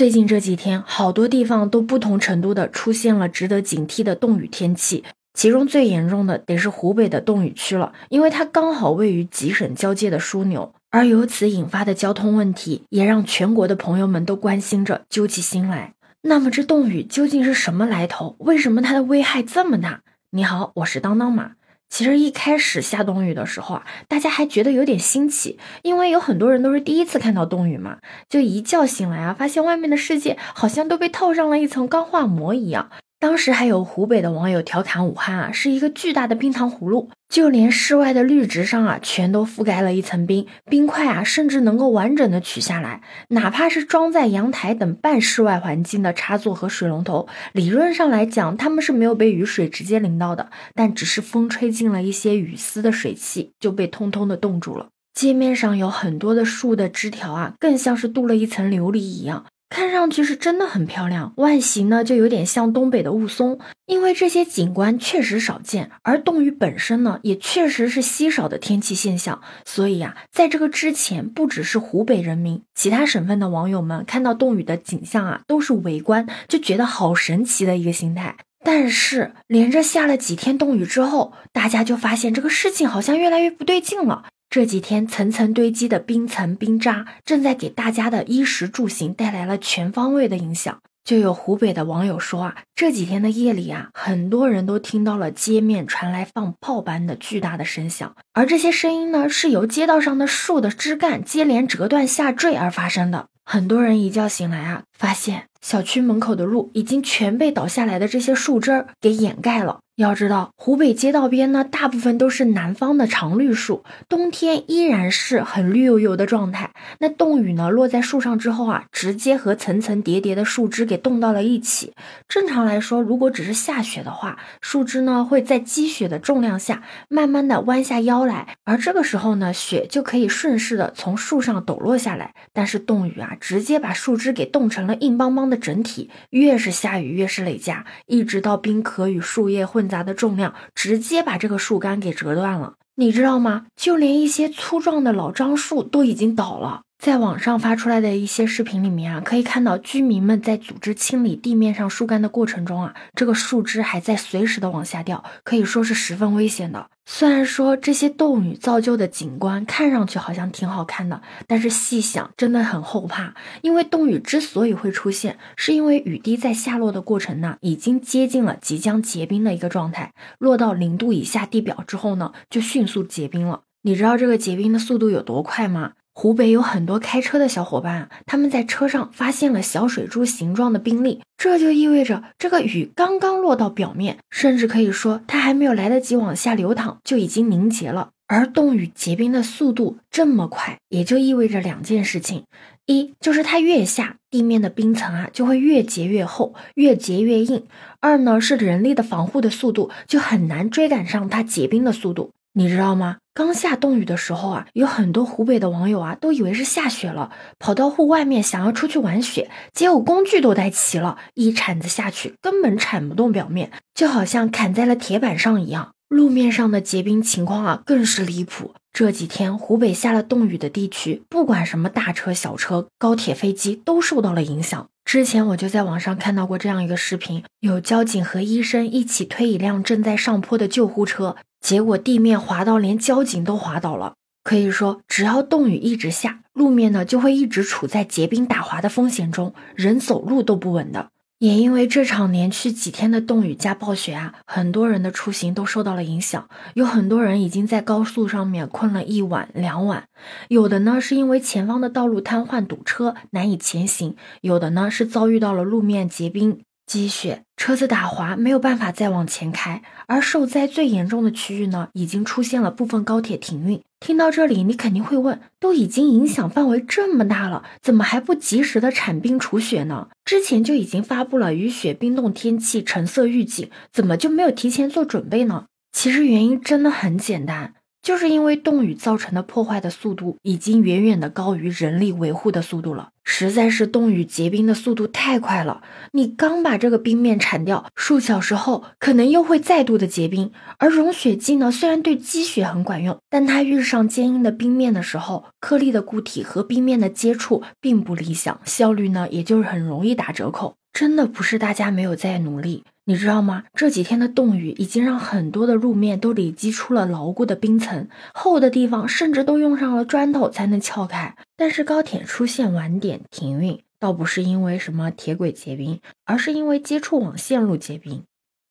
最近这几天，好多地方都不同程度的出现了值得警惕的冻雨天气。其中最严重的得是湖北的冻雨区了，因为它刚好位于几省交界的枢纽，而由此引发的交通问题，也让全国的朋友们都关心着，揪起心来。那么这冻雨究竟是什么来头？为什么它的危害这么大？你好，我是当当马。其实一开始下冻雨的时候啊，大家还觉得有点新奇，因为有很多人都是第一次看到冻雨嘛。就一觉醒来啊，发现外面的世界好像都被套上了一层钢化膜一样。当时还有湖北的网友调侃武汉啊，是一个巨大的冰糖葫芦，就连室外的绿植上啊，全都覆盖了一层冰，冰块啊，甚至能够完整的取下来。哪怕是装在阳台等半室外环境的插座和水龙头，理论上来讲，它们是没有被雨水直接淋到的，但只是风吹进了一些雨丝的水汽，就被通通的冻住了。街面上有很多的树的枝条啊，更像是镀了一层琉璃一样。看上去是真的很漂亮，外形呢就有点像东北的雾凇。因为这些景观确实少见，而冻雨本身呢也确实是稀少的天气现象，所以啊，在这个之前，不只是湖北人民，其他省份的网友们看到冻雨的景象啊，都是围观，就觉得好神奇的一个心态。但是连着下了几天冻雨之后，大家就发现这个事情好像越来越不对劲了。这几天层层堆积的冰层冰渣，正在给大家的衣食住行带来了全方位的影响。就有湖北的网友说啊，这几天的夜里啊，很多人都听到了街面传来放炮般的巨大的声响，而这些声音呢，是由街道上的树的枝干接连折断下坠而发生的。很多人一觉醒来啊，发现小区门口的路已经全被倒下来的这些树枝儿给掩盖了。要知道，湖北街道边呢，大部分都是南方的常绿树，冬天依然是很绿油油的状态。那冻雨呢，落在树上之后啊，直接和层层叠叠的树枝给冻到了一起。正常来说，如果只是下雪的话，树枝呢会在积雪的重量下，慢慢的弯下腰来，而这个时候呢，雪就可以顺势的从树上抖落下来。但是冻雨啊，直接把树枝给冻成了硬邦邦的整体，越是下雨越是累加，一直到冰壳与树叶混。杂的重量直接把这个树干给折断了，你知道吗？就连一些粗壮的老樟树都已经倒了。在网上发出来的一些视频里面啊，可以看到居民们在组织清理地面上树干的过程中啊，这个树枝还在随时的往下掉，可以说是十分危险的。虽然说这些冻雨造就的景观看上去好像挺好看的，但是细想真的很后怕。因为冻雨之所以会出现，是因为雨滴在下落的过程呢，已经接近了即将结冰的一个状态，落到零度以下地表之后呢，就迅速结冰了。你知道这个结冰的速度有多快吗？湖北有很多开车的小伙伴，他们在车上发现了小水珠形状的冰粒，这就意味着这个雨刚刚落到表面，甚至可以说它还没有来得及往下流淌，就已经凝结了。而冻雨结冰的速度这么快，也就意味着两件事情：一就是它越下，地面的冰层啊就会越结越厚，越结越硬；二呢是人力的防护的速度就很难追赶上它结冰的速度。你知道吗？刚下冻雨的时候啊，有很多湖北的网友啊，都以为是下雪了，跑到户外面想要出去玩雪，结果工具都带齐了，一铲子下去根本铲不动表面，就好像砍在了铁板上一样。路面上的结冰情况啊，更是离谱。这几天湖北下了冻雨的地区，不管什么大车小车、高铁飞机都受到了影响。之前我就在网上看到过这样一个视频，有交警和医生一起推一辆正在上坡的救护车。结果地面滑到连交警都滑倒了，可以说只要冻雨一直下，路面呢就会一直处在结冰打滑的风险中，人走路都不稳的。也因为这场连续几天的冻雨加暴雪啊，很多人的出行都受到了影响，有很多人已经在高速上面困了一晚两晚，有的呢是因为前方的道路瘫痪堵车难以前行，有的呢是遭遇到了路面结冰。积雪，车子打滑，没有办法再往前开。而受灾最严重的区域呢，已经出现了部分高铁停运。听到这里，你肯定会问：都已经影响范围这么大了，怎么还不及时的铲冰除雪呢？之前就已经发布了雨雪冰冻天气橙色预警，怎么就没有提前做准备呢？其实原因真的很简单。就是因为冻雨造成的破坏的速度已经远远的高于人力维护的速度了，实在是冻雨结冰的速度太快了。你刚把这个冰面铲掉，数小时后可能又会再度的结冰。而融雪剂呢，虽然对积雪很管用，但它遇上坚硬的冰面的时候，颗粒的固体和冰面的接触并不理想，效率呢，也就是很容易打折扣。真的不是大家没有在努力。你知道吗？这几天的冻雨已经让很多的路面都累积出了牢固的冰层，厚的地方甚至都用上了砖头才能撬开。但是高铁出现晚点停运，倒不是因为什么铁轨结冰，而是因为接触网线路结冰。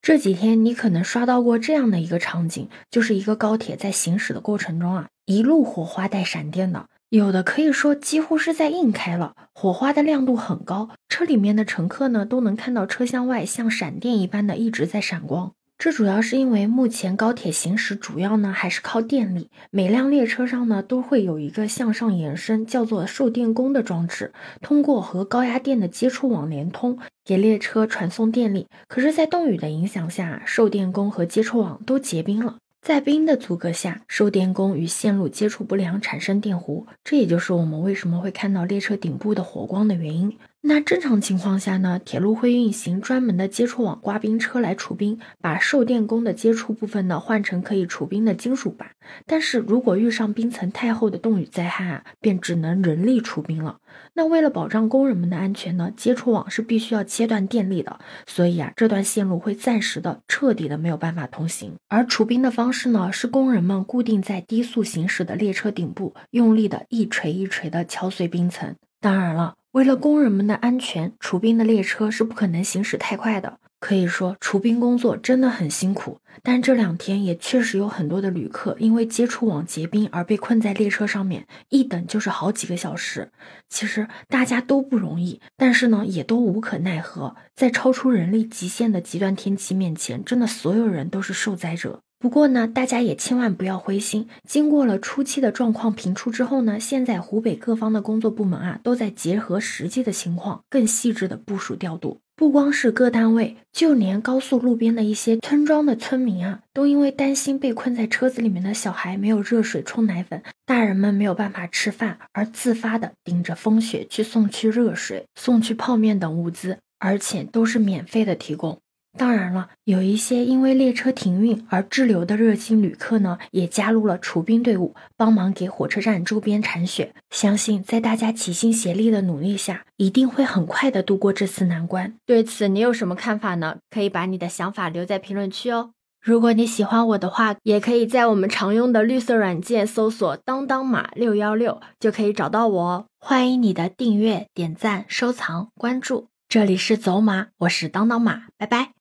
这几天你可能刷到过这样的一个场景，就是一个高铁在行驶的过程中啊，一路火花带闪电的。有的可以说几乎是在硬开了，火花的亮度很高，车里面的乘客呢都能看到车厢外像闪电一般的一直在闪光。这主要是因为目前高铁行驶主要呢还是靠电力，每辆列车上呢都会有一个向上延伸叫做受电弓的装置，通过和高压电的接触网连通，给列车传送电力。可是，在冻雨的影响下，受电弓和接触网都结冰了。在冰的阻隔下，受电弓与线路接触不良，产生电弧，这也就是我们为什么会看到列车顶部的火光的原因。那正常情况下呢，铁路会运行专门的接触网刮冰车来除冰，把受电弓的接触部分呢换成可以除冰的金属板。但是如果遇上冰层太厚的冻雨灾害啊，便只能人力除冰了。那为了保障工人们的安全呢，接触网是必须要切断电力的，所以啊，这段线路会暂时的、彻底的没有办法通行。而除冰的方式呢，是工人们固定在低速行驶的列车顶部，用力的一锤一锤的敲碎冰层。当然了。为了工人们的安全，除冰的列车是不可能行驶太快的。可以说，除冰工作真的很辛苦。但这两天也确实有很多的旅客因为接触网结冰而被困在列车上面，一等就是好几个小时。其实大家都不容易，但是呢，也都无可奈何。在超出人力极限的极端天气面前，真的所有人都是受灾者。不过呢，大家也千万不要灰心。经过了初期的状况评出之后呢，现在湖北各方的工作部门啊，都在结合实际的情况，更细致的部署调度。不光是各单位，就连高速路边的一些村庄的村民啊，都因为担心被困在车子里面的小孩没有热水冲奶粉，大人们没有办法吃饭，而自发的顶着风雪去送去热水、送去泡面等物资，而且都是免费的提供。当然了，有一些因为列车停运而滞留的热心旅客呢，也加入了除冰队伍，帮忙给火车站周边铲雪。相信在大家齐心协力的努力下，一定会很快的度过这次难关。对此，你有什么看法呢？可以把你的想法留在评论区哦。如果你喜欢我的话，也可以在我们常用的绿色软件搜索“当当马六幺六”，就可以找到我哦。欢迎你的订阅、点赞、收藏、关注。这里是走马，我是当当马，拜拜。